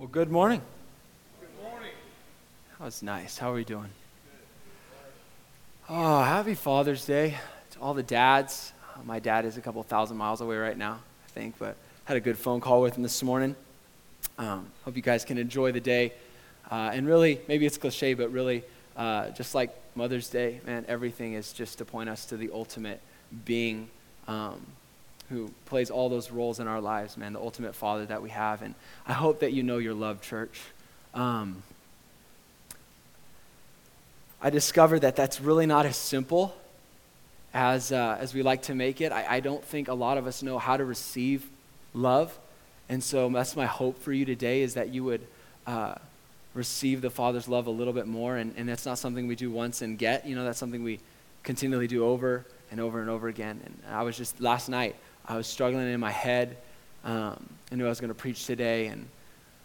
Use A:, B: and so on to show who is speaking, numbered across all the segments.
A: Well, good morning. Good morning. That was nice. How are we doing? Oh, happy Father's Day to all the dads. Uh, my dad is a couple thousand miles away right now, I think, but had a good phone call with him this morning. Um, hope you guys can enjoy the day. Uh, and really, maybe it's cliche, but really, uh, just like Mother's Day, man, everything is just to point us to the ultimate being um, who plays all those roles in our lives, man, the ultimate Father that we have. And I hope that you know your love, church. Um, I discovered that that's really not as simple as, uh, as we like to make it. I, I don't think a lot of us know how to receive love. And so that's my hope for you today is that you would uh, receive the Father's love a little bit more. And, and that's not something we do once and get. You know, that's something we continually do over and over and over again. And I was just, last night, I was struggling in my head. Um, I knew I was going to preach today, and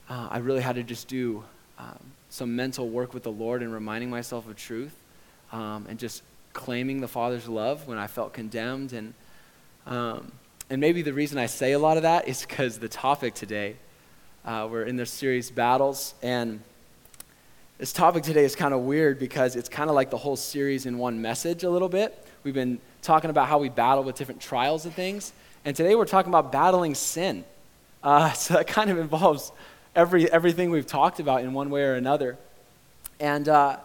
A: uh, I really had to just do um, some mental work with the Lord and reminding myself of truth um, and just claiming the Father's love when I felt condemned. And, um, and maybe the reason I say a lot of that is because the topic today, uh, we're in this series, Battles, and this topic today is kind of weird because it's kind of like the whole series in one message a little bit. We've been talking about how we battle with different trials and things. And today we're talking about battling sin. Uh, so that kind of involves every, everything we've talked about in one way or another. And uh,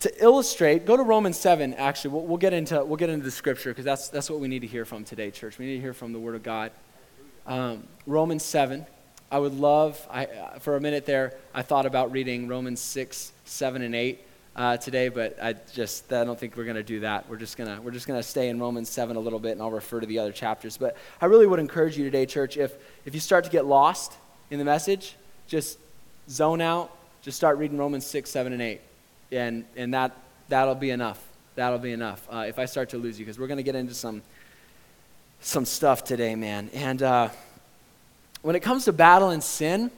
A: to illustrate, go to Romans 7, actually. We'll, we'll, get, into, we'll get into the scripture because that's, that's what we need to hear from today, church. We need to hear from the Word of God. Um, Romans 7. I would love, I, uh, for a minute there, I thought about reading Romans 6, 7, and 8 uh, today, but I just I don't think we're going to do that. We're just gonna we're just gonna stay in Romans seven a little bit, and I'll refer to the other chapters. But I really would encourage you today, church, if if you start to get lost in the message, just zone out. Just start reading Romans six, seven, and eight, and and that that'll be enough. That'll be enough. Uh, if I start to lose you, because we're going to get into some some stuff today, man. And uh, when it comes to battle and sin,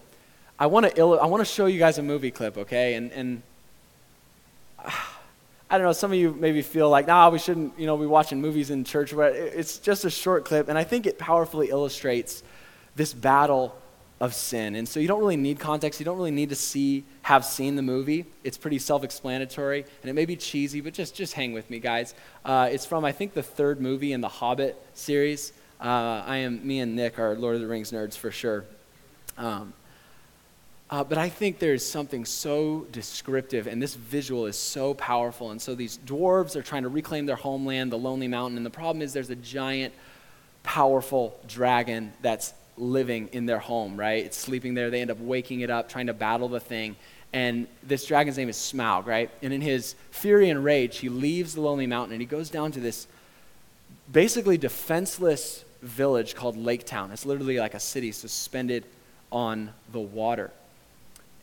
A: I want to Ill- I want to show you guys a movie clip, okay? And and I don't know, some of you maybe feel like, nah, we shouldn't, you know, be watching movies in church. But it's just a short clip, and I think it powerfully illustrates this battle of sin. And so you don't really need context. You don't really need to see, have seen the movie. It's pretty self-explanatory, and it may be cheesy, but just, just hang with me, guys. Uh, it's from, I think, the third movie in the Hobbit series. Uh, I am, me and Nick are Lord of the Rings nerds for sure. Um, uh, but I think there's something so descriptive, and this visual is so powerful. And so these dwarves are trying to reclaim their homeland, the Lonely Mountain. And the problem is there's a giant, powerful dragon that's living in their home, right? It's sleeping there. They end up waking it up, trying to battle the thing. And this dragon's name is Smaug, right? And in his fury and rage, he leaves the Lonely Mountain and he goes down to this basically defenseless village called Lake Town. It's literally like a city suspended on the water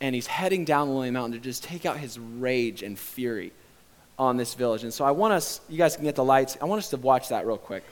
A: and he's heading down the Lonely Mountain to just take out his rage and fury on this village. And so I want us, you guys can get the lights, I want us to watch that real quick.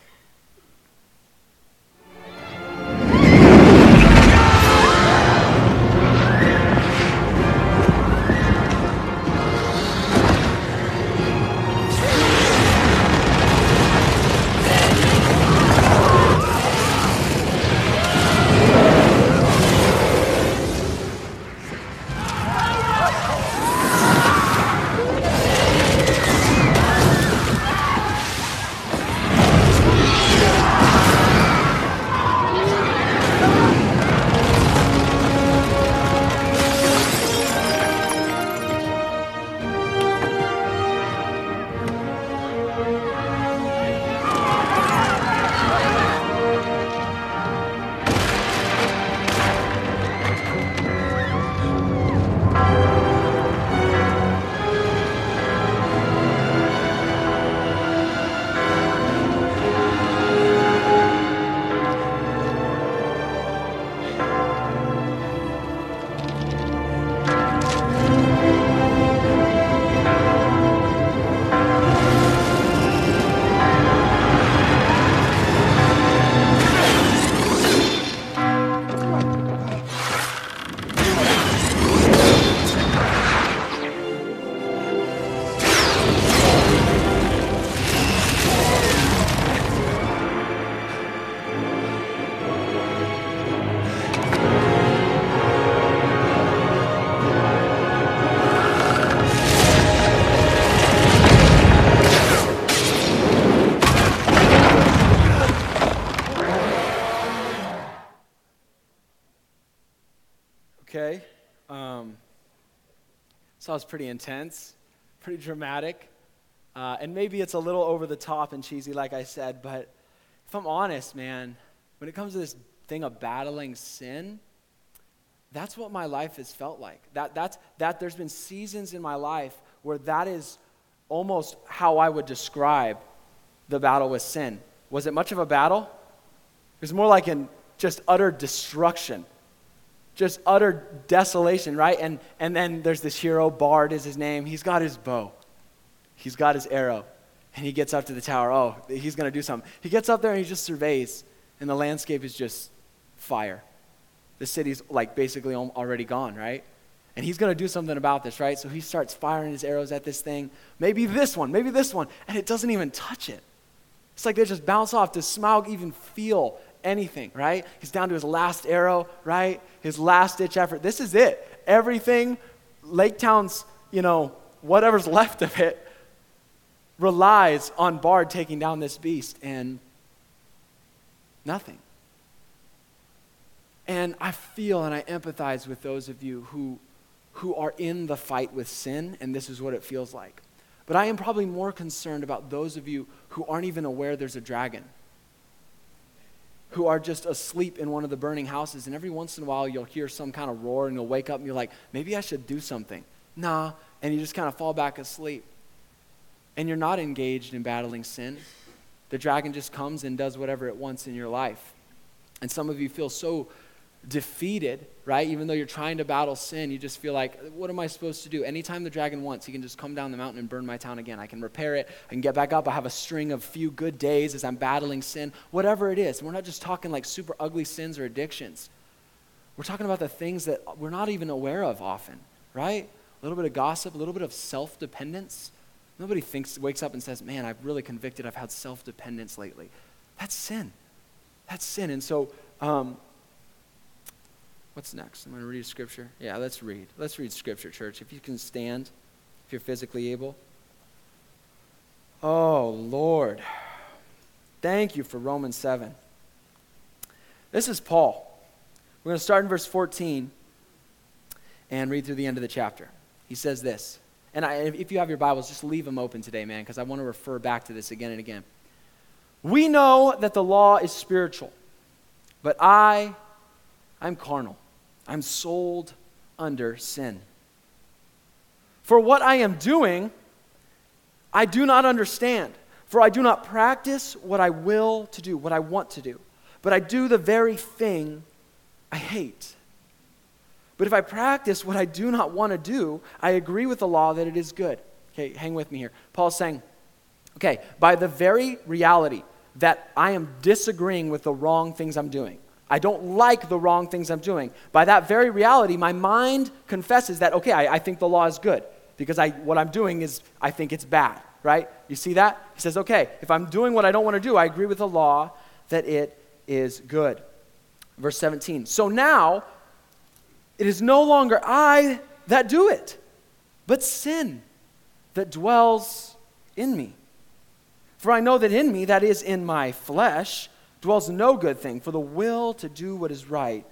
A: So it was pretty intense, pretty dramatic. Uh, and maybe it's a little over the top and cheesy, like I said, but if I'm honest, man, when it comes to this thing of battling sin, that's what my life has felt like. That, that's, that there's been seasons in my life where that is almost how I would describe the battle with sin. Was it much of a battle? It was more like in just utter destruction, just utter desolation, right? And, and then there's this hero, Bard is his name. He's got his bow, he's got his arrow, and he gets up to the tower. Oh, he's going to do something. He gets up there and he just surveys, and the landscape is just fire. The city's like basically already gone, right? And he's going to do something about this, right? So he starts firing his arrows at this thing. Maybe this one, maybe this one. And it doesn't even touch it. It's like they just bounce off. Does Smaug even feel anything, right? He's down to his last arrow, right? His last ditch effort. This is it. Everything, Lake Town's, you know, whatever's left of it, relies on Bard taking down this beast. And nothing. And I feel and I empathize with those of you who, who are in the fight with sin, and this is what it feels like. But I am probably more concerned about those of you who aren't even aware there's a dragon, who are just asleep in one of the burning houses, and every once in a while you'll hear some kind of roar and you'll wake up and you're like, maybe I should do something. Nah, and you just kind of fall back asleep. And you're not engaged in battling sin. The dragon just comes and does whatever it wants in your life. And some of you feel so defeated, right? Even though you're trying to battle sin, you just feel like, what am I supposed to do? Anytime the dragon wants, he can just come down the mountain and burn my town again. I can repair it. I can get back up. I have a string of few good days as I'm battling sin, whatever it is. we're not just talking like super ugly sins or addictions. We're talking about the things that we're not even aware of often, right? A little bit of gossip, a little bit of self dependence. Nobody thinks, wakes up and says, man, I'm really convicted. I've had self dependence lately. That's sin. That's sin. And so, um, What's next? I'm going to read scripture. Yeah, let's read. Let's read scripture, church. If you can stand, if you're physically able. Oh, Lord. Thank you for Romans 7. This is Paul. We're going to start in verse 14 and read through the end of the chapter. He says this. And I, if you have your Bibles, just leave them open today, man, because I want to refer back to this again and again. We know that the law is spiritual, but I, I'm carnal I'm sold under sin. For what I am doing, I do not understand. For I do not practice what I will to do, what I want to do, but I do the very thing I hate. But if I practice what I do not want to do, I agree with the law that it is good. Okay, hang with me here. Paul's saying, okay, by the very reality that I am disagreeing with the wrong things I'm doing, I don't like the wrong things I'm doing. By that very reality, my mind confesses that, okay, I, I, think the law is good because I, what I'm doing is, I think it's bad, right? You see that? He says, okay, if I'm doing what I don't want to do, I agree with the law that it is good. Verse 17. So now, it is no longer I that do it, but sin that dwells in me. For I know that in me, that is in my flesh, dwells no good thing, for the will to do what is right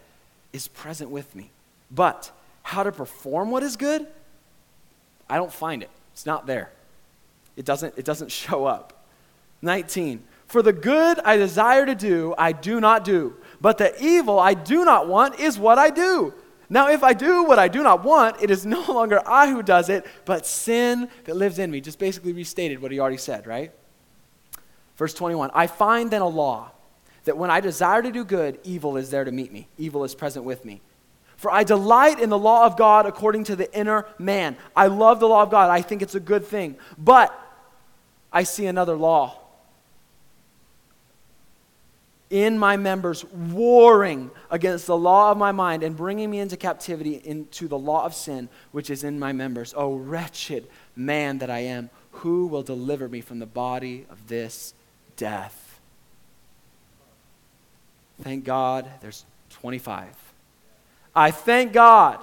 A: is present with me. But how to perform what is good, I don't find it. It's not there. It doesn't, it doesn't show up. 19. For the good I desire to do, I do not do. But the evil I do not want is what I do. Now, if I do what I do not want, it is no longer I who does it, but sin that lives in me. Just basically restated what he already said, right? Verse 21 I find then a law that when I desire to do good, evil is there to meet me, evil is present with me. For I delight in the law of God according to the inner man. I love the law of God, I think it's a good thing. But I see another law in my members warring against the law of my mind and bringing me into captivity into the law of sin which is in my members. Oh, wretched man that I am, who will deliver me from the body of this death? Thank God there's 25. I thank God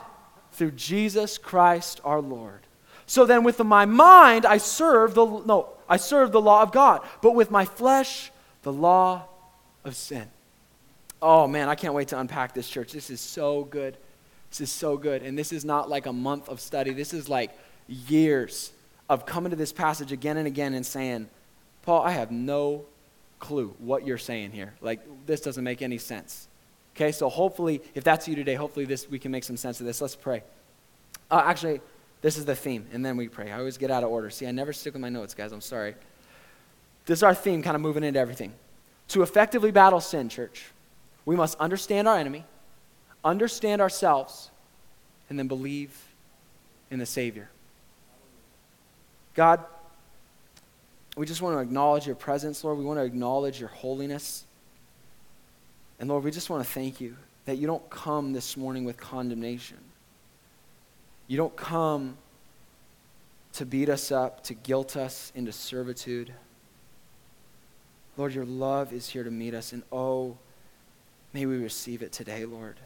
A: through Jesus Christ our Lord. So then with my mind I serve the no, I serve the law of God, but with my flesh the law of sin. Oh man, I can't wait to unpack this church. This is so good. This is so good. And this is not like a month of study, this is like years of coming to this passage again and again and saying, Paul, I have no clue what you're saying here. Like, this doesn't make any sense. Okay, so hopefully, if that's you today, hopefully this, we can make some sense of this. Let's pray. Uh, actually, this is the theme, and then we pray. I always get out of order. See, I never stick with my notes, guys. I'm sorry. This is our theme, kind of moving into everything. To effectively battle sin, church, we must understand our enemy, understand ourselves, and then believe in the Savior. God, we just want to acknowledge your presence, Lord. We want to acknowledge your holiness. And Lord, we just want to thank you that you don't come this morning with condemnation. You don't come to beat us up, to guilt us into servitude. Lord, your love is here to meet us, and oh, may we receive it today, Lord.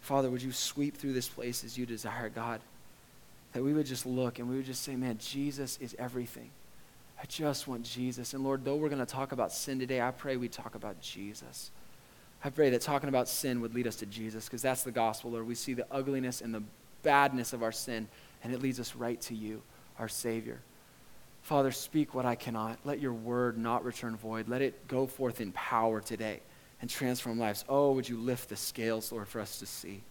A: Father, would you sweep through this place as you desire, God? That we would just look and we would just say, man, Jesus is everything. I just want Jesus. And Lord, though we're going to talk about sin today, I pray we talk about Jesus. I pray that talking about sin would lead us to Jesus because that's the gospel, Lord. We see the ugliness and the badness of our sin, and it leads us right to you, our Savior. Father, speak what I cannot. Let your word not return void. Let it go forth in power today and transform lives. Oh, would you lift the scales, Lord, for us to see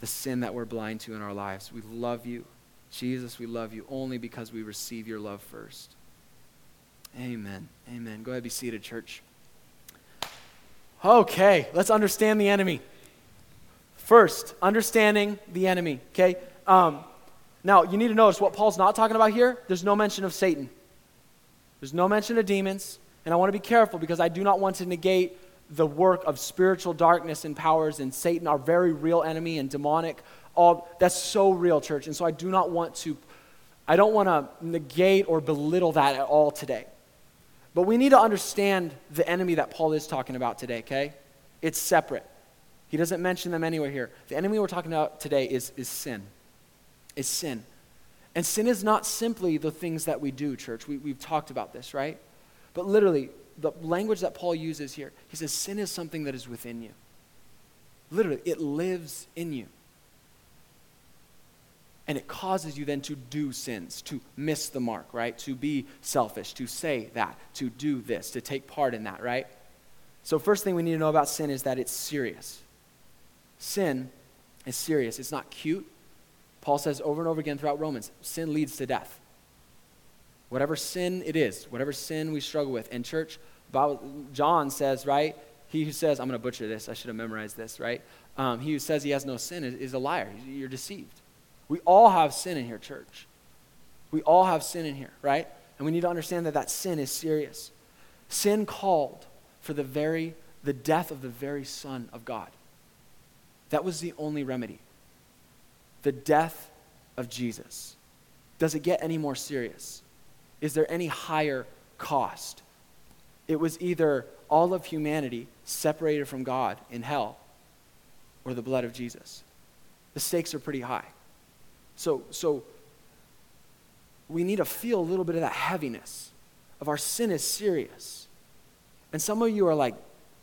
A: the sin that we're blind to in our lives. We love you. Jesus, we love you only because we receive your love first. Amen. Amen. Go ahead, be seated, church. Okay, let's understand the enemy. First, understanding the enemy, okay? Um, now, you need to notice what Paul's not talking about here. There's no mention of Satan, there's no mention of demons. And I want to be careful because I do not want to negate the work of spiritual darkness and powers and Satan, our very real enemy and demonic. All that's so real, church. And so I do not want to, I don't want to negate or belittle that at all today. But we need to understand the enemy that Paul is talking about today, okay? It's separate. He doesn't mention them anywhere here. The enemy we're talking about today is, is sin. Is sin. And sin is not simply the things that we do, church. We, we've talked about this, right? But literally, the language that Paul uses here, he says, sin is something that is within you. Literally, it lives in you. And it causes you then to do sins, to miss the mark, right? To be selfish, to say that, to do this, to take part in that, right? So, first thing we need to know about sin is that it's serious. Sin is serious. It's not cute. Paul says over and over again throughout Romans sin leads to death. Whatever sin it is, whatever sin we struggle with. And, church, John says, right? He who says, I'm going to butcher this, I should have memorized this, right? Um, he who says he has no sin is, is a liar. You're deceived. We all have sin in here, church. We all have sin in here, right? And we need to understand that that sin is serious. Sin called for the very the death of the very son of God. That was the only remedy. The death of Jesus. Does it get any more serious? Is there any higher cost? It was either all of humanity separated from God in hell or the blood of Jesus. The stakes are pretty high. So, so we need to feel a little bit of that heaviness of our sin is serious. And some of you are like,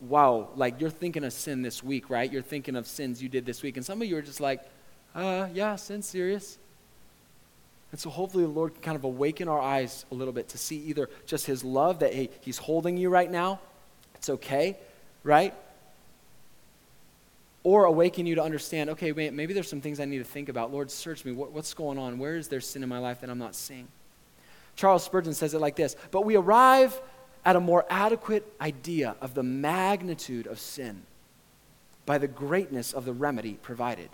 A: wow, like you're thinking of sin this week, right? You're thinking of sins you did this week. And some of you are just like, uh, yeah, sin's serious. And so hopefully the Lord can kind of awaken our eyes a little bit to see either just his love that hey, he's holding you right now, it's okay, right? or awaken you to understand okay, wait, maybe there's some things I need to think about. Lord, search me. What, what's going on? Where is there sin in my life that I'm not seeing? Charles Spurgeon says it like this But we arrive at a more adequate idea of the magnitude of sin by the greatness of the remedy provided.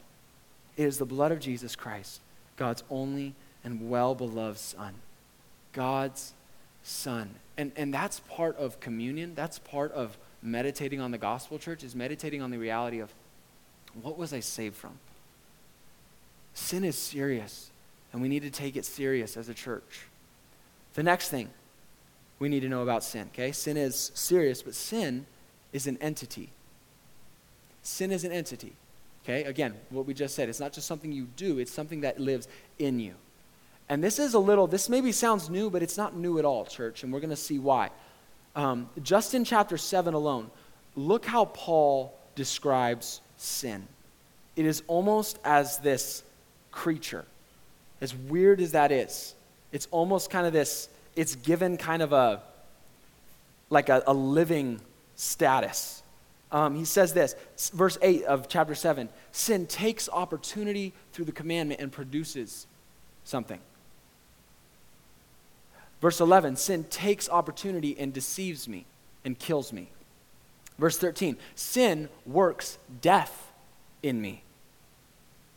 A: It is the blood of Jesus Christ, God's only and well beloved Son. God's Son. And, and that's part of communion. That's part of meditating on the gospel, church, is meditating on the reality of what was I saved from? Sin is serious, and we need to take it serious as a church. The next thing we need to know about sin, okay? Sin is serious, but sin is an entity. Sin is an entity, okay? Again, what we just said, it's not just something you do, it's something that lives in you. And this is a little, this maybe sounds new, but it's not new at all, church, and we're going to see why. Um, just in chapter 7 alone, look how Paul describes sin. It is almost as this creature. As weird as that is, it's almost kind of this, it's given kind of a, like a, a living status. Um, he says this, verse 8 of chapter 7 sin takes opportunity through the commandment and produces something. Verse 11 sin takes opportunity and deceives me and kills me. Verse 13 sin works death in me.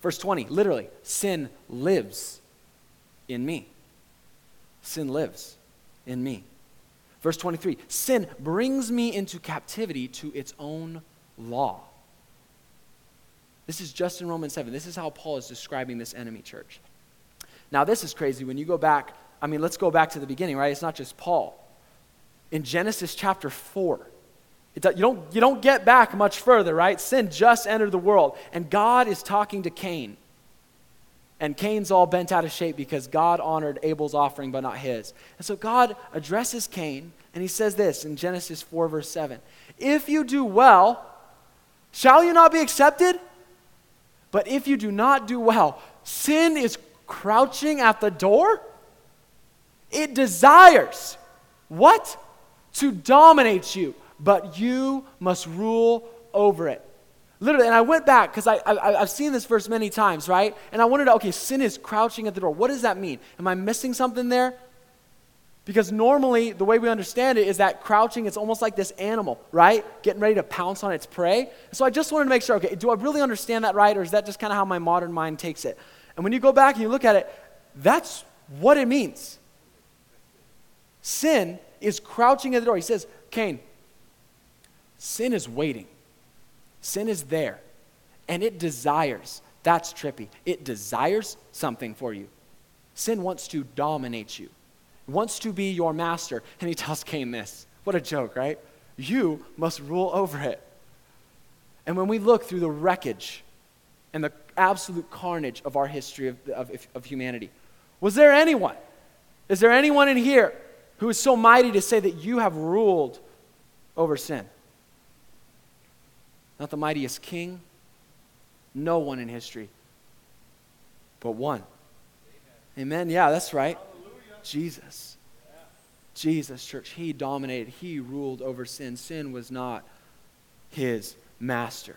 A: Verse 20 literally, sin lives in me. Sin lives in me. Verse 23 Sin brings me into captivity to its own law. This is just in Romans 7. This is how Paul is describing this enemy church. Now, this is crazy. When you go back, I mean, let's go back to the beginning, right? It's not just Paul. In Genesis chapter 4, you, don't, you don't get back much further, right? Sin just entered the world, and God is talking to Cain. And Cain's all bent out of shape because God honored Abel's offering, but not his. And so God addresses Cain, and he says this in Genesis 4, verse 7 If you do well, shall you not be accepted? But if you do not do well, sin is crouching at the door. It desires what? To dominate you, but you must rule over it. Literally, and I went back because I, I, I've seen this verse many times, right? And I wondered, okay, sin is crouching at the door. What does that mean? Am I missing something there? Because normally, the way we understand it is that crouching is almost like this animal, right? Getting ready to pounce on its prey. So I just wanted to make sure, okay, do I really understand that right? Or is that just kind of how my modern mind takes it? And when you go back and you look at it, that's what it means. Sin is crouching at the door. He says, Cain, sin is waiting. Sin is there, and it desires. That's trippy. It desires something for you. Sin wants to dominate you, wants to be your master. And he tells Cain this. What a joke, right? You must rule over it. And when we look through the wreckage and the absolute carnage of our history of, of, of humanity, was there anyone? Is there anyone in here who is so mighty to say that you have ruled over sin? not the mightiest king, no one in history, but one. Amen. Amen. Yeah, that's right. Hallelujah. Jesus. Yeah. Jesus, church, he dominated, he ruled over sin. Sin was not his master.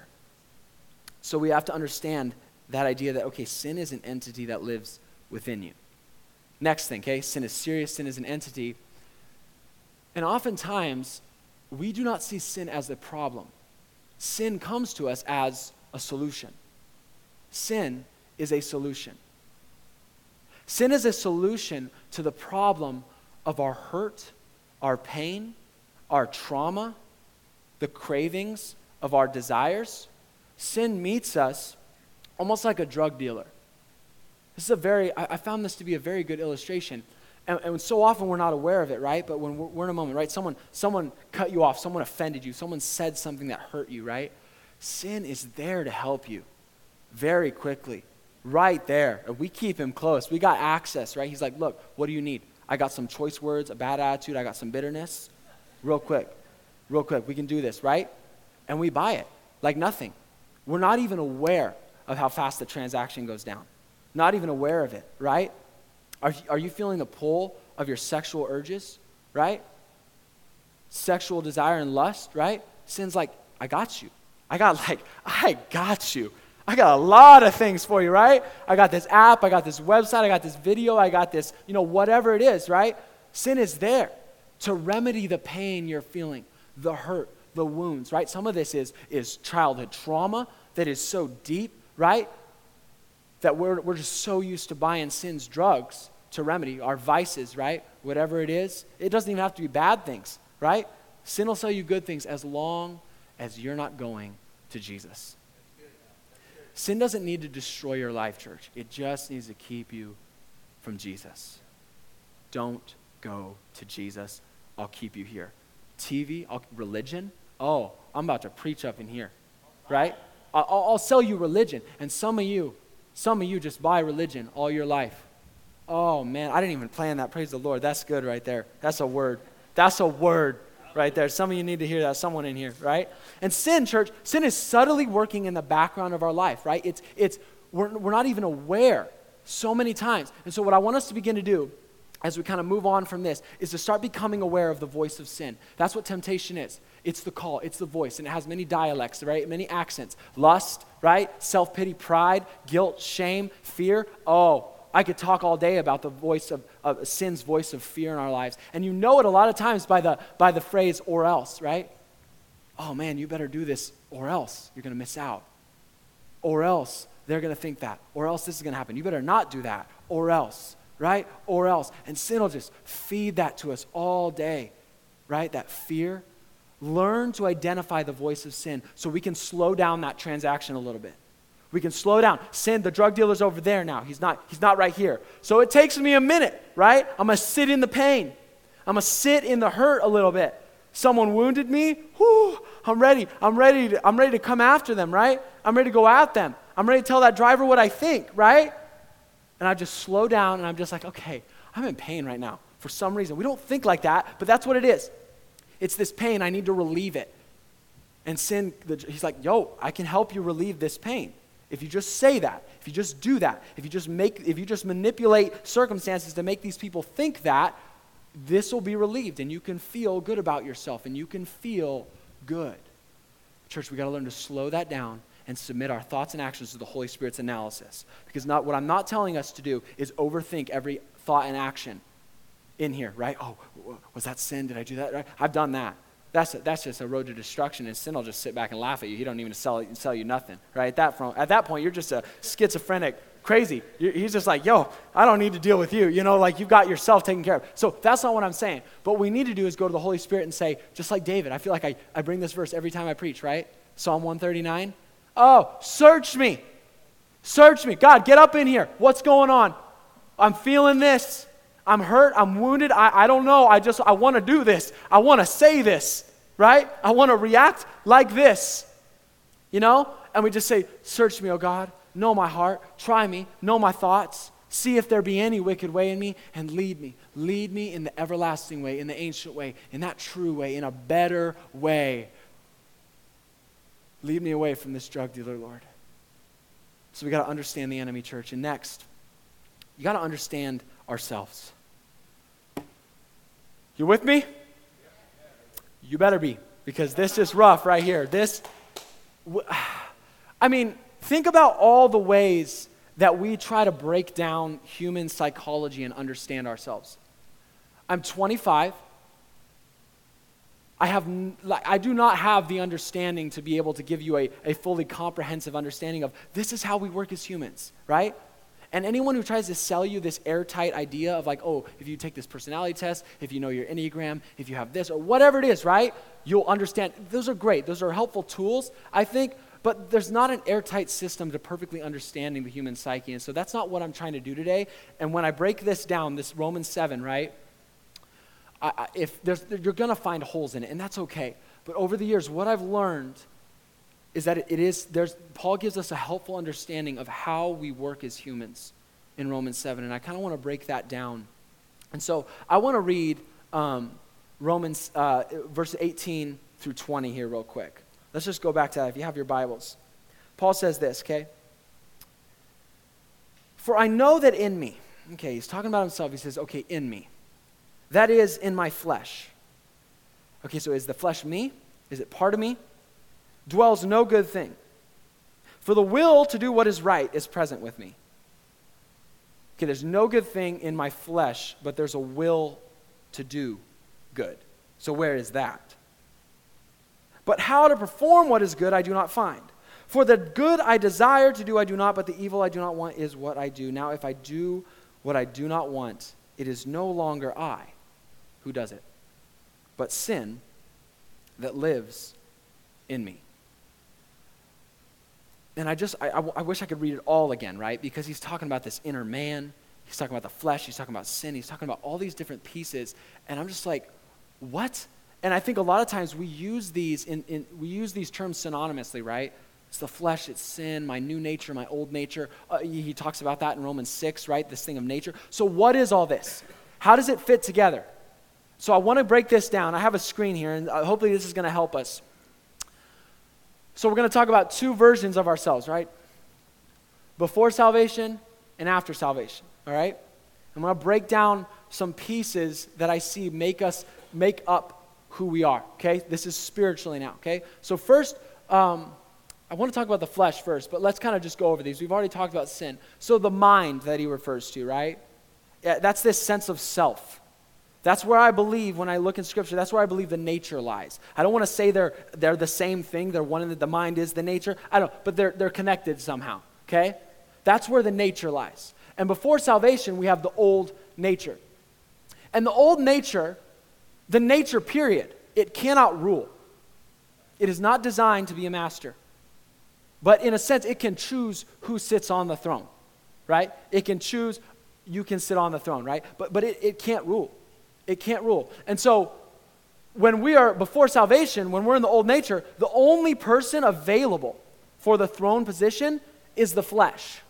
A: So we have to understand that idea that, okay, sin is an entity that lives within you. Next thing, okay, sin is serious, sin is an entity. And oftentimes, we do not see sin as a problem sin comes to us as a solution. Sin is a solution. Sin is a solution to the problem of our hurt, our pain, our trauma, the cravings of our desires. Sin meets us almost like a drug dealer. This is a very, I, found this to be a very good illustration. And, and, so often we're not aware of it, right? But when we're, we're in a moment, right? Someone, someone cut you off, someone offended you, someone said something that hurt you, right? Sin is there to help you very quickly, right there. We keep him close. We got access, right? He's like, look, what do you need? I got some choice words, a bad attitude, I got some bitterness. Real quick, real quick, we can do this, right? And we buy it like nothing. We're not even aware of how fast the transaction goes down. Not even aware of it, right? Are, are you feeling the pull of your sexual urges, right? Sexual desire and lust, right? Sin's like, I got you. I got like, I got you. I got a lot of things for you, right? I got this app, I got this website, I got this video, I got this, you know, whatever it is, right? Sin is there to remedy the pain you're feeling, the hurt, the wounds, right? Some of this is, is childhood trauma that is so deep, right? That we're, we're just so used to buying sin's drugs to remedy our vices, right? Whatever it is. It doesn't even have to be bad things, right? Sin will sell you good things as long as you're not going to Jesus. Sin doesn't need to destroy your life, church. It just needs to keep you from Jesus. Don't go to Jesus. I'll keep you here. TV, I'll, religion. Oh, I'm about to preach up in here, right? I'll, I'll sell you religion. And some of you, some of you just buy religion all your life. Oh man, I didn't even plan that. Praise the Lord. That's good right there. That's a word. That's a word. right there. Some of you need to hear that. Someone in here, right? And sin, church, sin is subtly working in the background of our life, right? It's, it's, we're, we're not even aware so many times. And so, what I want us to begin to do as we kind of move on from this is to start becoming aware of the voice of sin. That's what temptation is. It's the call, it's the voice, and it has many dialects, right? Many accents. Lust, right? Self pity, pride, guilt, shame, fear. Oh, I could talk all day about the voice of, of sin's voice of fear in our lives. And you know it a lot of times by the, by the phrase or else, right? Oh man, you better do this or else you're going to miss out. Or else they're going to think that. Or else this is going to happen. You better not do that. Or else right? Or else. And sin will just feed that to us all day, right? That fear. Learn to identify the voice of sin so we can slow down that transaction a little bit. We can slow down. Sin, the drug dealer's over there now. He's not, he's not right here. So it takes me a minute, right? I'm to sit in the pain. I'm to sit in the hurt a little bit. Someone wounded me. Whew, I'm ready. I'm ready, to, I'm ready to come after them, right? I'm ready to go at them. I'm ready to tell that driver what I think, right? And I just slow down and I'm just like, okay, I'm in pain right now for some reason. We don't think like that, but that's what it is. It's this pain. I need to relieve it. And sin, he's like, yo, I can help you relieve this pain. If you just say that, if you just do that, if you just make, if you just manipulate circumstances to make these people think that, this will be relieved and you can feel good about yourself and you can feel good. Church, we got to learn to slow that down and submit our thoughts and actions to the Holy Spirit's analysis. Because not, what I'm not telling us to do is overthink every thought and action in here, right? Oh, was that sin? Did I do that? I've done that. That's, a, that's just a road to destruction, and sin will just sit back and laugh at you. He don't even sell, sell you nothing, right? At that, from, at that point, you're just a schizophrenic crazy. He's just like, yo, I don't need to deal with you. You know, like you've got yourself taken care of. So that's not what I'm saying. But what we need to do is go to the Holy Spirit and say, just like David, I feel like I, I bring this verse every time I preach, right? Psalm 139. Oh, search me. Search me. God, get up in here. What's going on? I'm feeling this. I'm hurt. I'm wounded. I, I don't know. I just, I want to do this. I want to say this, right? I want to react like this, you know? And we just say, Search me, oh God. Know my heart. Try me. Know my thoughts. See if there be any wicked way in me and lead me. Lead me in the everlasting way, in the ancient way, in that true way, in a better way Lead me away from this drug dealer, Lord. So we got to understand the enemy, church. And next, you got to understand ourselves. You with me? You better be, because this is rough right here. This, I mean, think about all the ways that we try to break down human psychology and understand ourselves. I'm 25. I, have, I do not have the understanding to be able to give you a, a fully comprehensive understanding of this is how we work as humans, right? And anyone who tries to sell you this airtight idea of like, oh, if you take this personality test, if you know your Enneagram, if you have this, or whatever it is, right? You'll understand. Those are great. Those are helpful tools, I think, but there's not an airtight system to perfectly understanding the human psyche. And so that's not what I'm trying to do today. And when I break this down, this Romans 7, right? I, if there's, you're going to find holes in it, and that's okay. But over the years, what I've learned is that it is, there's, Paul gives us a helpful understanding of how we work as humans in Romans 7, and I kind of want to break that down. And so I want to read um, Romans, uh, verse 18 through 20 here, real quick. Let's just go back to that if you have your Bibles. Paul says this, okay? For I know that in me, okay, he's talking about himself. He says, okay, in me that is in my flesh. Okay, so is the flesh me? Is it part of me? Dwells no good thing. For the will to do what is right is present with me. Okay, there's no good thing in my flesh, but there's a will to do good. So where is that? But how to perform what is good I do not find. For the good I desire to do I do not, but the evil I do not want is what I do. Now if I do what I do not want, it is no longer I who does it, but sin that lives in me. And I just, I, wish I could read it all again, right? Because he's talking about this inner man. He's talking about the flesh. He's talking about sin. He's talking about all these different pieces. And I'm just like, what? And I think a lot of times we use these in, in we use these terms synonymously, right? It's the flesh, it's sin, my new nature, my old nature. Uh, he talks about that in Romans 6, right? This thing of nature. So, what is all this? How does it fit together? So I want to break this down. I have a screen here, and uh, hopefully this is going to help us. So we're going to talk about two versions of ourselves, right? Before salvation and after salvation, all right? I'm going to break down some pieces that I see make us make up who we are, okay? This is spiritually now, okay? So first, um, I want to talk about the flesh first, but let's kind of just go over these. We've already talked about sin. So the mind that he refers to, right? Yeah, that's this sense of self. That's where I believe when I look in Scripture, that's where I believe the nature lies. I don't want to say they're, they're the same thing, they're one in the, the mind is the nature. I don't, but they're, they're connected somehow, okay? That's where the nature lies. And before salvation, we have the old nature. And the old nature, the nature, period, it cannot rule. It is not designed to be a master. But in a sense, it can choose who sits on the throne, right? It can choose, you can sit on the throne, right? But, but it, it can't rule. It can't rule. And so, when we are before salvation, when we're in the old nature, the only person available for the throne position is the flesh.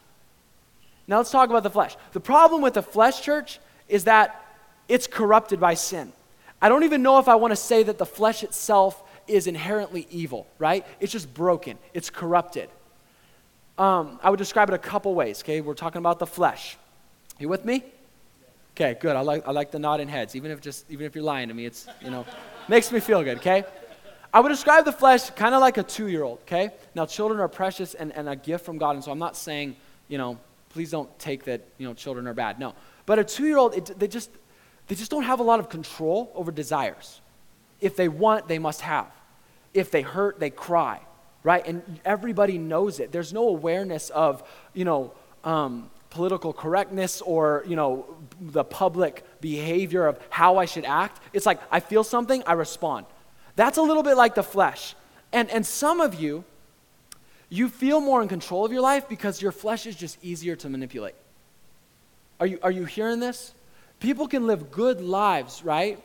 A: Now, let's talk about the flesh. The problem with the flesh, church, is that it's corrupted by sin. I don't even know if I want to say that the flesh itself is inherently evil, right? It's just broken, it's corrupted. Um, I would describe it a couple ways, okay? We're talking about the flesh. You with me? Okay, good. I like, I like the nodding heads. Even if just even if you're lying to me, it's you know makes me feel good, okay? I would describe the flesh kind of like a two-year-old, okay? Now children are precious and, and a gift from God, and so I'm not saying, you know, please don't take that, you know, children are bad. No. But a two-year-old, they just they just don't have a lot of control over desires. If they want, they must have. If they hurt, they cry, right? And everybody knows it. There's no awareness of, you know, um, political correctness or, you know, the public behavior of how I should act. It's like I feel something, I respond. That's a little bit like the flesh. And, and some of you, you feel more in control of your life because your flesh is just easier to manipulate. Are you, are you hearing this? People can live good lives, right?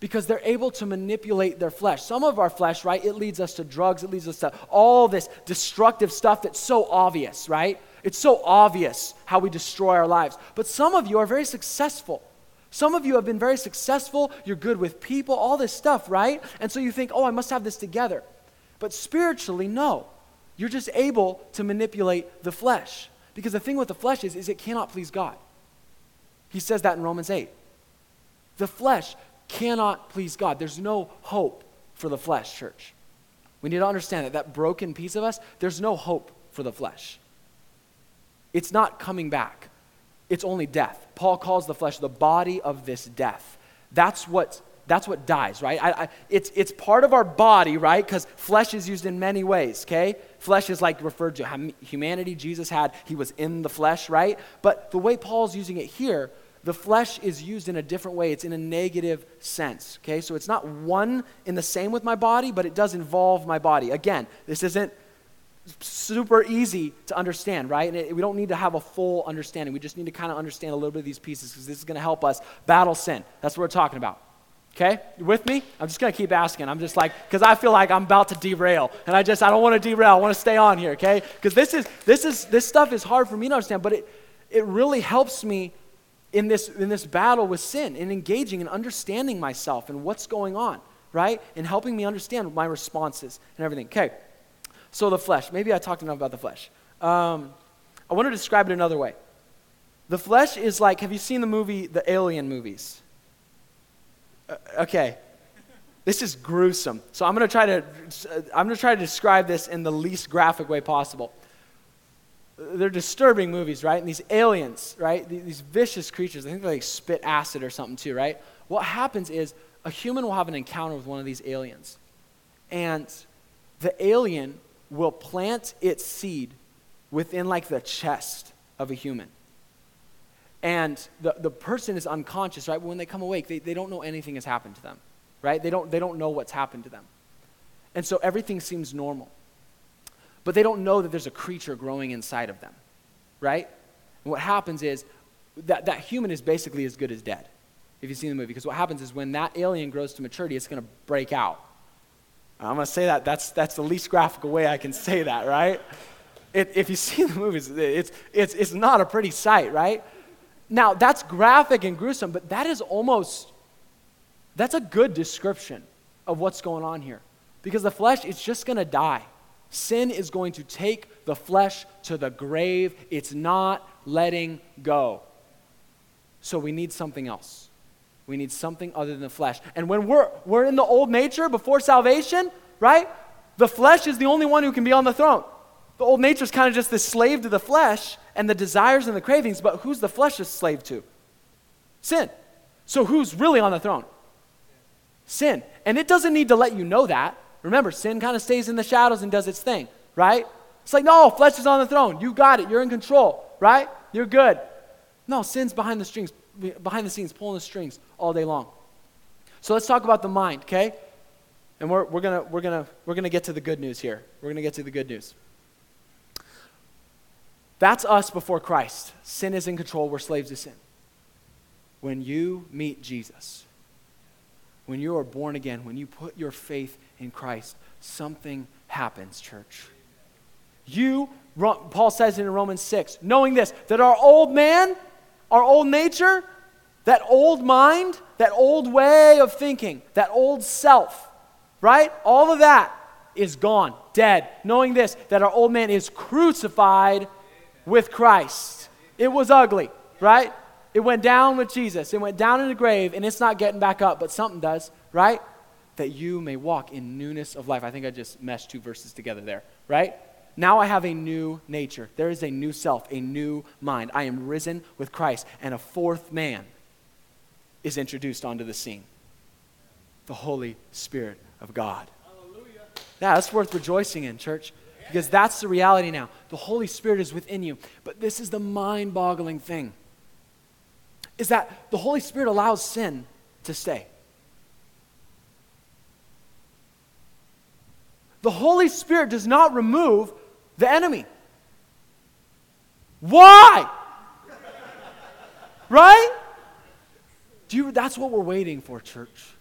A: Because they're able to manipulate their flesh. Some of our flesh, right, it leads us to drugs, it leads us to all this destructive stuff that's so obvious, right? It's so obvious how we destroy our lives. But some of you are very successful. Some of you have been very successful. You're good with people, all this stuff, right? And so you think, oh, I must have this together. But spiritually, no. You're just able to manipulate the flesh. Because the thing with the flesh is, is it cannot please God. He says that in Romans 8. The flesh cannot please God. There's no hope for the flesh, church. We need to understand that that broken piece of us, there's no hope for the flesh. It's not coming back. It's only death. Paul calls the flesh the body of this death. That's what that's what dies, right? I, I, it's, it's part of our body, right? Because flesh is used in many ways, okay? Flesh is like referred to humanity Jesus had, he was in the flesh, right? But the way Paul's using it here, the flesh is used in a different way. It's in a negative sense, okay? So it's not one in the same with my body, but it does involve my body. Again, this isn't super easy to understand, right? And it, we don't need to have a full understanding. We just need to kind of understand a little bit of these pieces because this is going to help us battle sin. That's what we're talking about. Okay? You with me? I'm just going to keep asking. I'm just like, because I feel like I'm about to derail. And I just, I don't want to derail. I want to stay on here, okay? Because this is, this is, this stuff is hard for me to understand, but it, it really helps me in this, in this battle with sin, in engaging and understanding myself and what's going on, right? And helping me understand my responses and everything. Okay, so the flesh. Maybe I talked enough about the flesh. Um, I want to describe it another way. The flesh is like, have you seen the movie, the Alien movies? Uh, okay. This is gruesome. So I'm going to try to I'm going to try to describe this in the least graphic way possible they're disturbing movies, right? And these aliens, right? These vicious creatures, I think they like spit acid or something too, right? What happens is a human will have an encounter with one of these aliens. And the alien will plant its seed within like the chest of a human. And the, the person is unconscious, right? When they come awake, they, they don't know anything has happened to them, right? They don't, they don't know what's happened to them. And so everything seems normal but they don't know that there's a creature growing inside of them, right? And what happens is that, that human is basically as good as dead, if you've seen the movie. Because what happens is when that alien grows to maturity, it's going to break out. I'm going to say that. That's, that's the least graphical way I can say that, right? It, if you see the movies, it's, it's, it's not a pretty sight, right? Now, that's graphic and gruesome, but that is almost That's a good description of what's going on here. Because the flesh is just going to die. Sin is going to take the flesh to the grave. It's not letting go. So we need something else. We need something other than the flesh. And when we're, we're in the old nature before salvation, right? The flesh is the only one who can be on the throne. The old nature is kind of just the slave to the flesh and the desires and the cravings, but who's the flesh a slave to? Sin. So who's really on the throne? Sin. And it doesn't need to let you know that. Remember, sin kind of stays in the shadows and does its thing, right? It's like, no, flesh is on the throne. You got it. You're in control, right? You're good. No, sin's behind the strings, behind the scenes, pulling the strings all day long. So let's talk about the mind, okay? And we're, we're going we're gonna, we're gonna get to the good news here. We're going to get to the good news. That's us before Christ. Sin is in control. We're slaves to sin. When you meet Jesus, when you are born again, when you put your faith in Christ, something happens, church. You, Paul says it in Romans 6, knowing this, that our old man, our old nature, that old mind, that old way of thinking, that old self, right? All of that is gone, dead. Knowing this, that our old man is crucified with Christ. It was ugly, right? It went down with Jesus. It went down in the grave, and it's not getting back up, but something does, right? That you may walk in newness of life. I think I just meshed two verses together there, right? Now I have a new nature. There is a new self, a new mind. I am risen with Christ, and a fourth man is introduced onto the scene the Holy Spirit of God. Hallelujah. Yeah, that's worth rejoicing in, church, because that's the reality now. The Holy Spirit is within you. But this is the mind boggling thing is that the Holy Spirit allows sin to stay. The Holy Spirit does not remove the enemy. Why? right? Do you, that's what we're waiting for, church.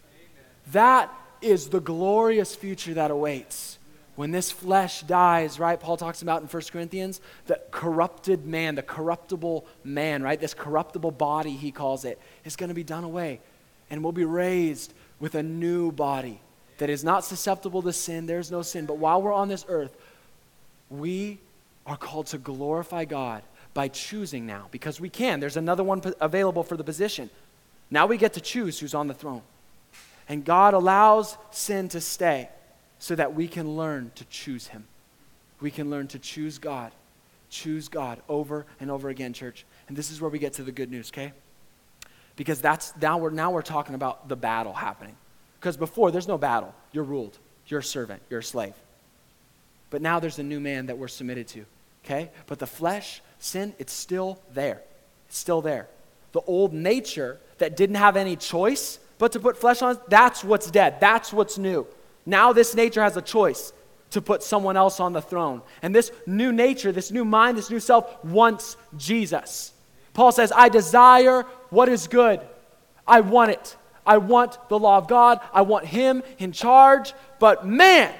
A: That is the glorious future that awaits when this flesh dies, right? Paul talks about in 1 Corinthians the corrupted man, the corruptible man, right? This corruptible body, he calls it, is going to be done away. And we'll be raised with a new body that is not susceptible to sin. There's no sin. But while we're on this earth, we are called to glorify God by choosing now, because we can. There's another one available for the position. Now we get to choose who's on the throne. And God allows sin to stay so that we can learn to choose Him. We can learn to choose God. Choose God over and over again, church. And this is where we get to the good news, okay? Because that's now we're now we're talking about the battle happening. Because before there's no battle. You're ruled. You're a servant. You're a slave. But now there's a new man that we're submitted to. Okay? But the flesh, sin, it's still there. It's still there. The old nature that didn't have any choice but to put flesh on, that's what's dead. That's what's new. Now, this nature has a choice to put someone else on the throne. And this new nature, this new mind, this new self wants Jesus. Paul says, I desire what is good. I want it. I want the law of God. I want Him in charge. But man,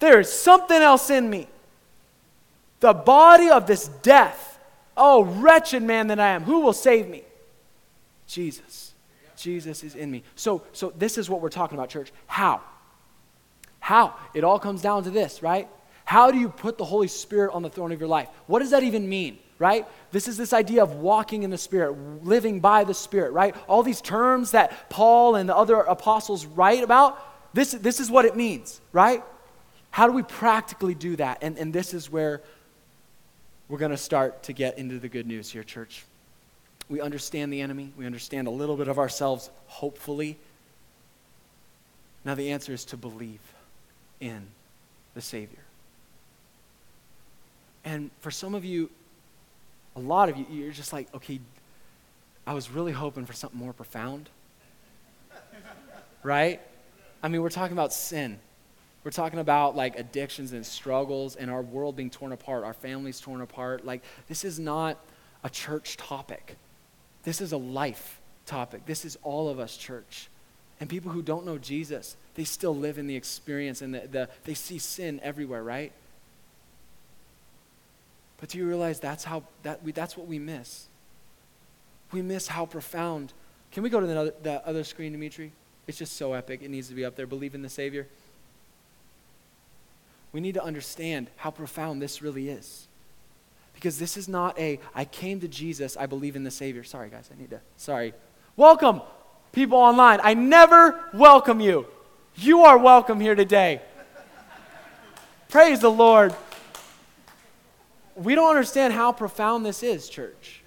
A: there is something else in me. The body of this death. Oh, wretched man that I am. Who will save me? Jesus. Jesus is in me. So, so this is what we're talking about, church. How? How? It all comes down to this, right? How do you put the Holy Spirit on the throne of your life? What does that even mean, right? This is this idea of walking in the Spirit, living by the Spirit, right? All these terms that Paul and the other apostles write about, this, this is what it means, right? How do we practically do that? And, and this is where we're going to start to get into the good news here, church. We understand the enemy, we understand a little bit of ourselves, hopefully. Now, the answer is to believe in the Savior. And for some of you, a lot of you, you're just like, okay, I was really hoping for something more profound. right? I mean, we're talking about sin. We're talking about like addictions and struggles and our world being torn apart, our families torn apart. Like, this is not a church topic. This is a life topic. This is all of us, church. And people who don't know Jesus, they still live in the experience and the, the, they see sin everywhere, right? But do you realize that's how that we, that's what we miss? We miss how profound. Can we go to the other, the other screen, Dimitri? It's just so epic. It needs to be up there. Believe in the Savior. We need to understand how profound this really is. Because this is not a, I came to Jesus, I believe in the Savior. Sorry, guys, I need to, sorry. Welcome, people online. I never welcome you. You are welcome here today. Praise the Lord. We don't understand how profound this is, church.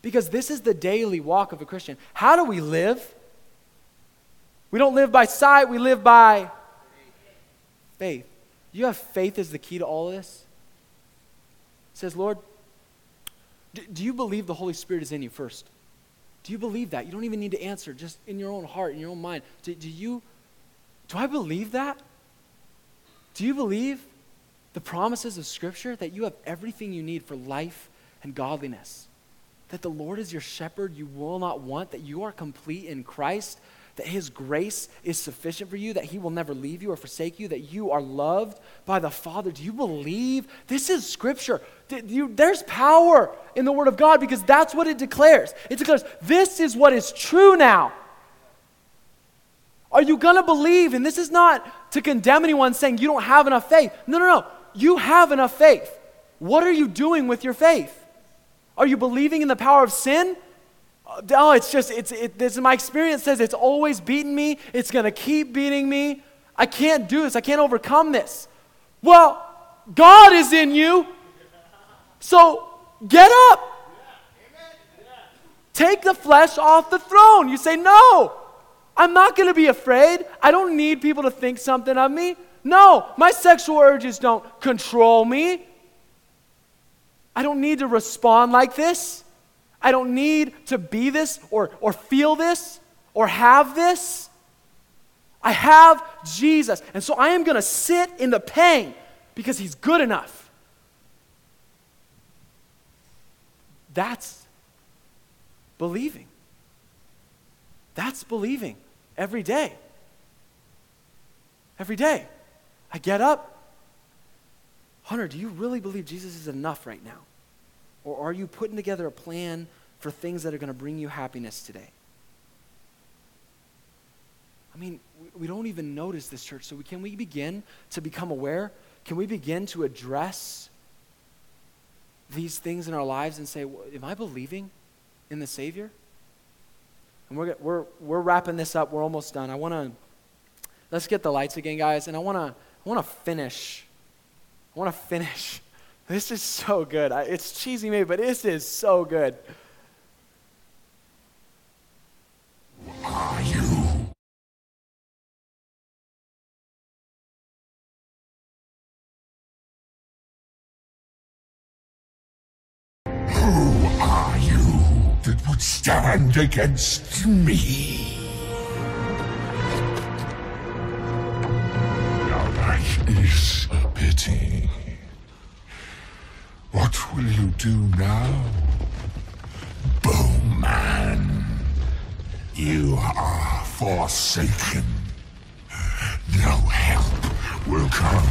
A: Because this is the daily walk of a Christian. How do we live? We don't live by sight, we live by faith. You have faith as the key to all this? Says, Lord, do, do you believe the Holy Spirit is in you first? Do you believe that? You don't even need to answer, just in your own heart, in your own mind. Do, do you, do I believe that? Do you believe the promises of Scripture that you have everything you need for life and godliness? That the Lord is your shepherd, you will not want, that you are complete in Christ, that His grace is sufficient for you, that He will never leave you or forsake you, that you are loved by the Father. Do you believe? This is Scripture. There's power in the Word of God because that's what it declares. It declares, this is what is true now. Are you going to believe? And this is not to condemn anyone saying you don't have enough faith. No, no, no. You have enough faith. What are you doing with your faith? Are you believing in the power of sin? Uh, oh, it's just, it's, it, this, my experience says it's always beaten me. It's going to keep beating me. I can't do this. I can't overcome this. Well, God is in you. So get up. Take the flesh off the throne. You say, no, I'm not going to be afraid. I don't need people to think something of me. No, my sexual urges don't control me. I don't need to respond like this. I don't need to be this or, or feel this or have this. I have Jesus. And so I am going to sit in the pain because he's good enough. That's believing. That's believing every day. Every day. I get up. Hunter, do you really believe Jesus is enough right now? Or are you putting together a plan for things that are going to bring you happiness today? I mean, we don't even notice this, church. So, we, can we begin to become aware? Can we begin to address these things in our lives and say, Am I believing in the Savior? And we're, we're, we're wrapping this up. We're almost done. I want to, let's get the lights again, guys. And I want to I want to finish. I want to finish this is so good. I, it's cheesy maybe, but this is so good.
B: Who are you? Who are you that would stand against me? Now that is a pity. What will you do now? Bowman, you are forsaken. No help will come.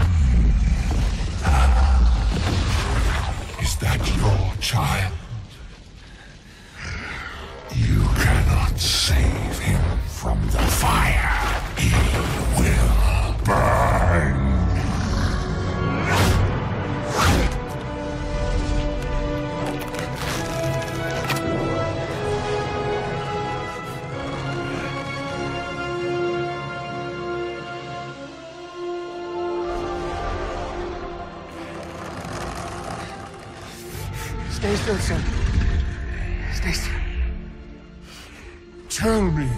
B: Is that your child? You cannot save him from the fire. He will burn.
C: Stay still, son. Stay still.
B: Tell me,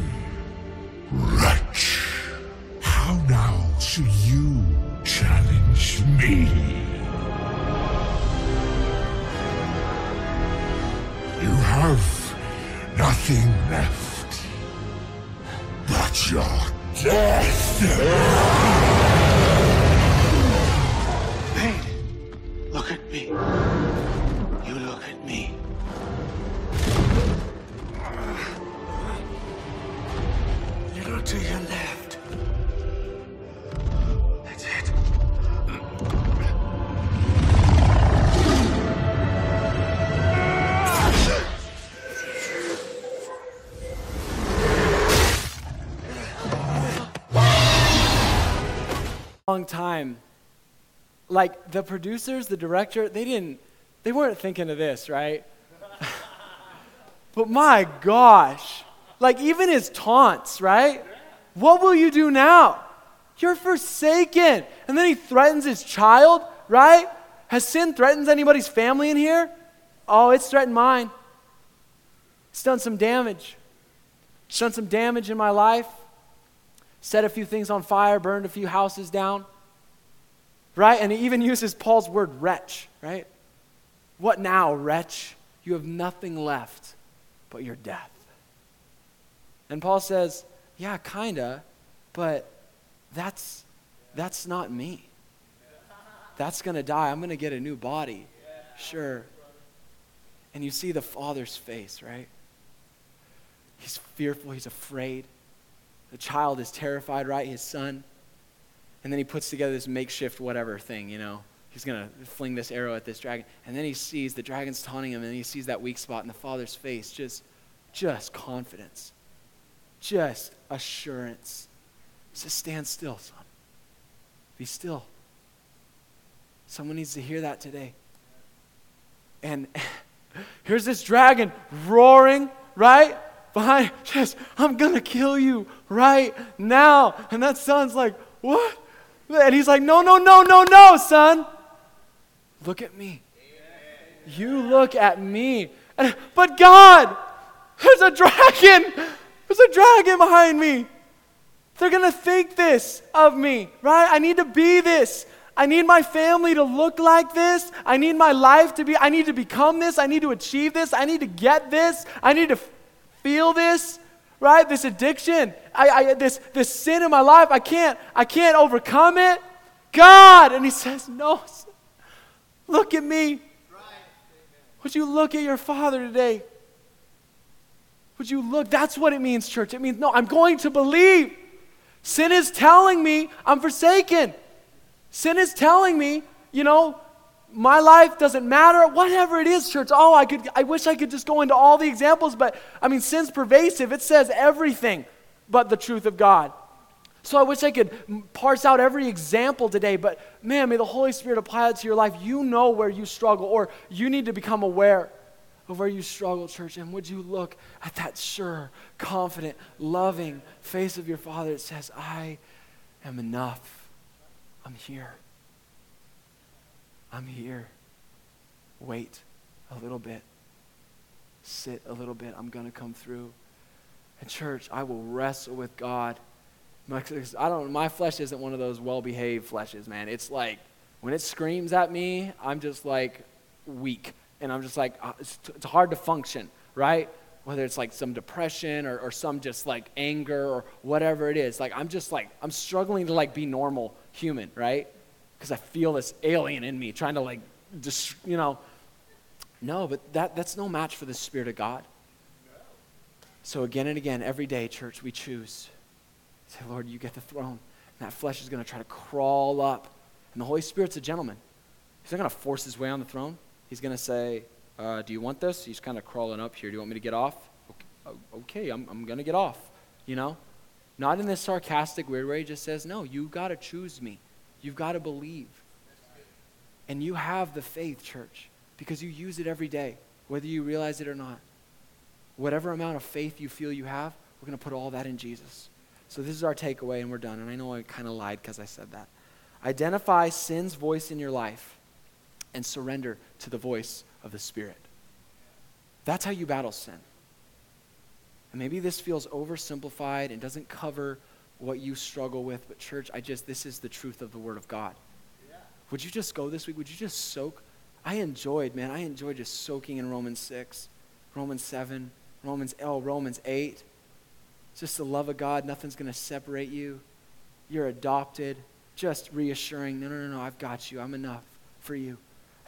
A: the producers, the director, they didn't, they weren't thinking of this, right? but my gosh, like even his taunts, right? What will you do now? You're forsaken. And then he threatens his child, right? Has sin threatened anybody's family in here? Oh, it's threatened mine. It's done some damage. It's done some damage in my life. Set a few things on fire, burned a few houses down. Right? And he even uses Paul's word wretch, right? What now, wretch? You have nothing left but your death. And Paul says, Yeah, kinda, but that's that's not me. That's going to die. I'm going to get a new body. Sure. And you see the father's face, right? He's fearful, he's afraid. The child is terrified, right? His son. And then he puts together this makeshift whatever thing, you know. He's going to fling this arrow at this dragon. And then he sees the dragon's taunting him, and he sees that weak spot in the father's face. Just, just confidence. Just assurance. He says, Stand still, son. Be still. Someone needs to hear that today. And here's this dragon roaring, right? Behind, just, I'm going to kill you right now. And that son's like, What? And he's like, No, no, no, no, no, son. Look at me. You look at me. And, but God, there's a dragon. There's a dragon behind me. They're going to think this of me, right? I need to be this. I need my family to look like this. I need my life to be, I need to become this. I need to achieve this. I need to get this. I need to feel this, right? This addiction, I, I, this, this sin in my life, I can't, I can't overcome it. God. And he says, No, look at me. Would you look at your father today? Would you look? That's what it means, church. It means, no, I'm going to believe. Sin is telling me I'm forsaken. Sin is telling me, you know, my life doesn't matter. Whatever it is, church. Oh, I could I wish I could just go into all the examples, but I mean sin's pervasive. It says everything but the truth of God. So I wish I could parse out every example today, but man, may the Holy Spirit apply it to your life. You know where you struggle, or you need to become aware of where you struggle, church. And would you look at that sure, confident, loving face of your Father that says, I am enough. I'm here. I'm here. Wait a little bit. Sit a little bit. I'm going to come through. And church, I will wrestle with God. I don't my flesh isn't one of those well-behaved fleshes, man. It's like when it screams at me, I'm just like weak and I'm just like, uh, it's, it's hard to function, right? Whether it's like some depression or, or some just like anger or whatever it is. Like, I'm just like, I'm struggling to like be normal human, right? Because I feel this alien in me trying to like, just, you know. No, but that, that's no match for the Spirit of God. So again and again, every day, church, we choose. Say, Lord, you get the throne. And that flesh is going to try to crawl up. And the Holy Spirit's a gentleman. He's not going to force his way on the throne. He's going to say, uh, Do you want this? He's kind of crawling up here. Do you want me to get off? Okay, okay I'm, I'm going to get off. You know? Not in this sarcastic, weird way. He just says, No, you got to choose me. You've got to believe. And you have the faith, church, because you use it every day, whether you realize it or not. Whatever amount of faith you feel you have, we're going to put all that in Jesus. So this is our takeaway, and we're done. And I know I kind of lied because I said that. Identify sin's voice in your life and surrender to the voice of the Spirit. That's how you battle sin. And maybe this feels oversimplified and doesn't cover what you struggle with, but church, I just, this is the truth of the Word of God. Yeah. Would you just go this week? Would you just soak? I enjoyed, man, I enjoyed just soaking in Romans 6, Romans 7, Romans, oh, Romans 8. just the love of God. Nothing's going to separate you. You're adopted. Just reassuring, no, no, no, no, I've got you. I'm enough for you.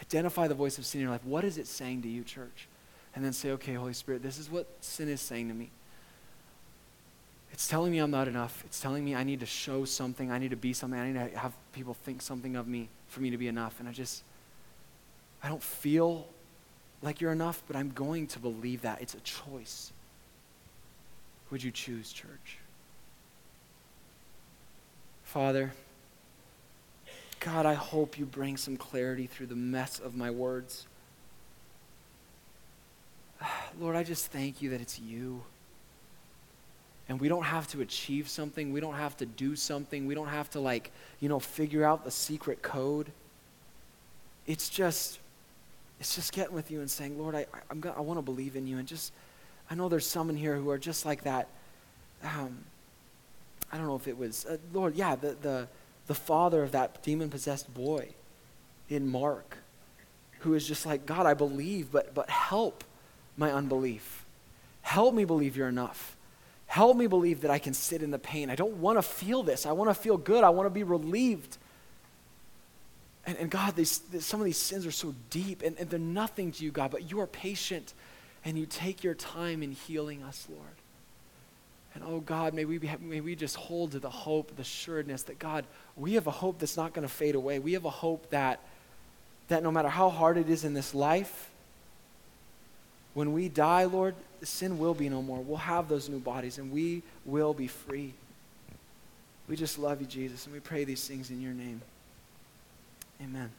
A: Identify the voice of sin in your life. What is it saying to you, church? And then say, okay, Holy Spirit, this is what sin is saying to me. It's telling me I'm not enough. It's telling me I need to show something. I need to be something. I need to have people think something of me for me to be enough. And I just, I don't feel like you're enough, but I'm going to believe that. It's a choice. Would you choose, church? Father, God, I hope you bring some clarity through the mess of my words. Lord, I just thank you that it's you. And we don't have to achieve something. We don't have to do something. We don't have to, like, you know, figure out the secret code. It's just, it's just getting with you and saying, Lord, I, I'm gonna, I want to believe in you. And just, I know there's some in here who are just like that. Um, I don't know if it was, uh, Lord, yeah, the, the, the father of that demon possessed boy in Mark, who is just like, God, I believe, but, but help my unbelief. Help me believe you're enough. Help me believe that I can sit in the pain. I don't want to feel this. I want to feel good. I want to be relieved. And, and God, these, some of these sins are so deep, and, and they're nothing to you, God, but you are patient, and you take your time in healing us, Lord. And oh God, may we, be, may we just hold to the hope, the assuredness that God, we have a hope that's not going to fade away. We have a hope that, that no matter how hard it is in this life, when we die, Lord, sin will be no more. We'll have those new bodies and we will be free. We just love you, Jesus, and we pray these things in your name. Amen.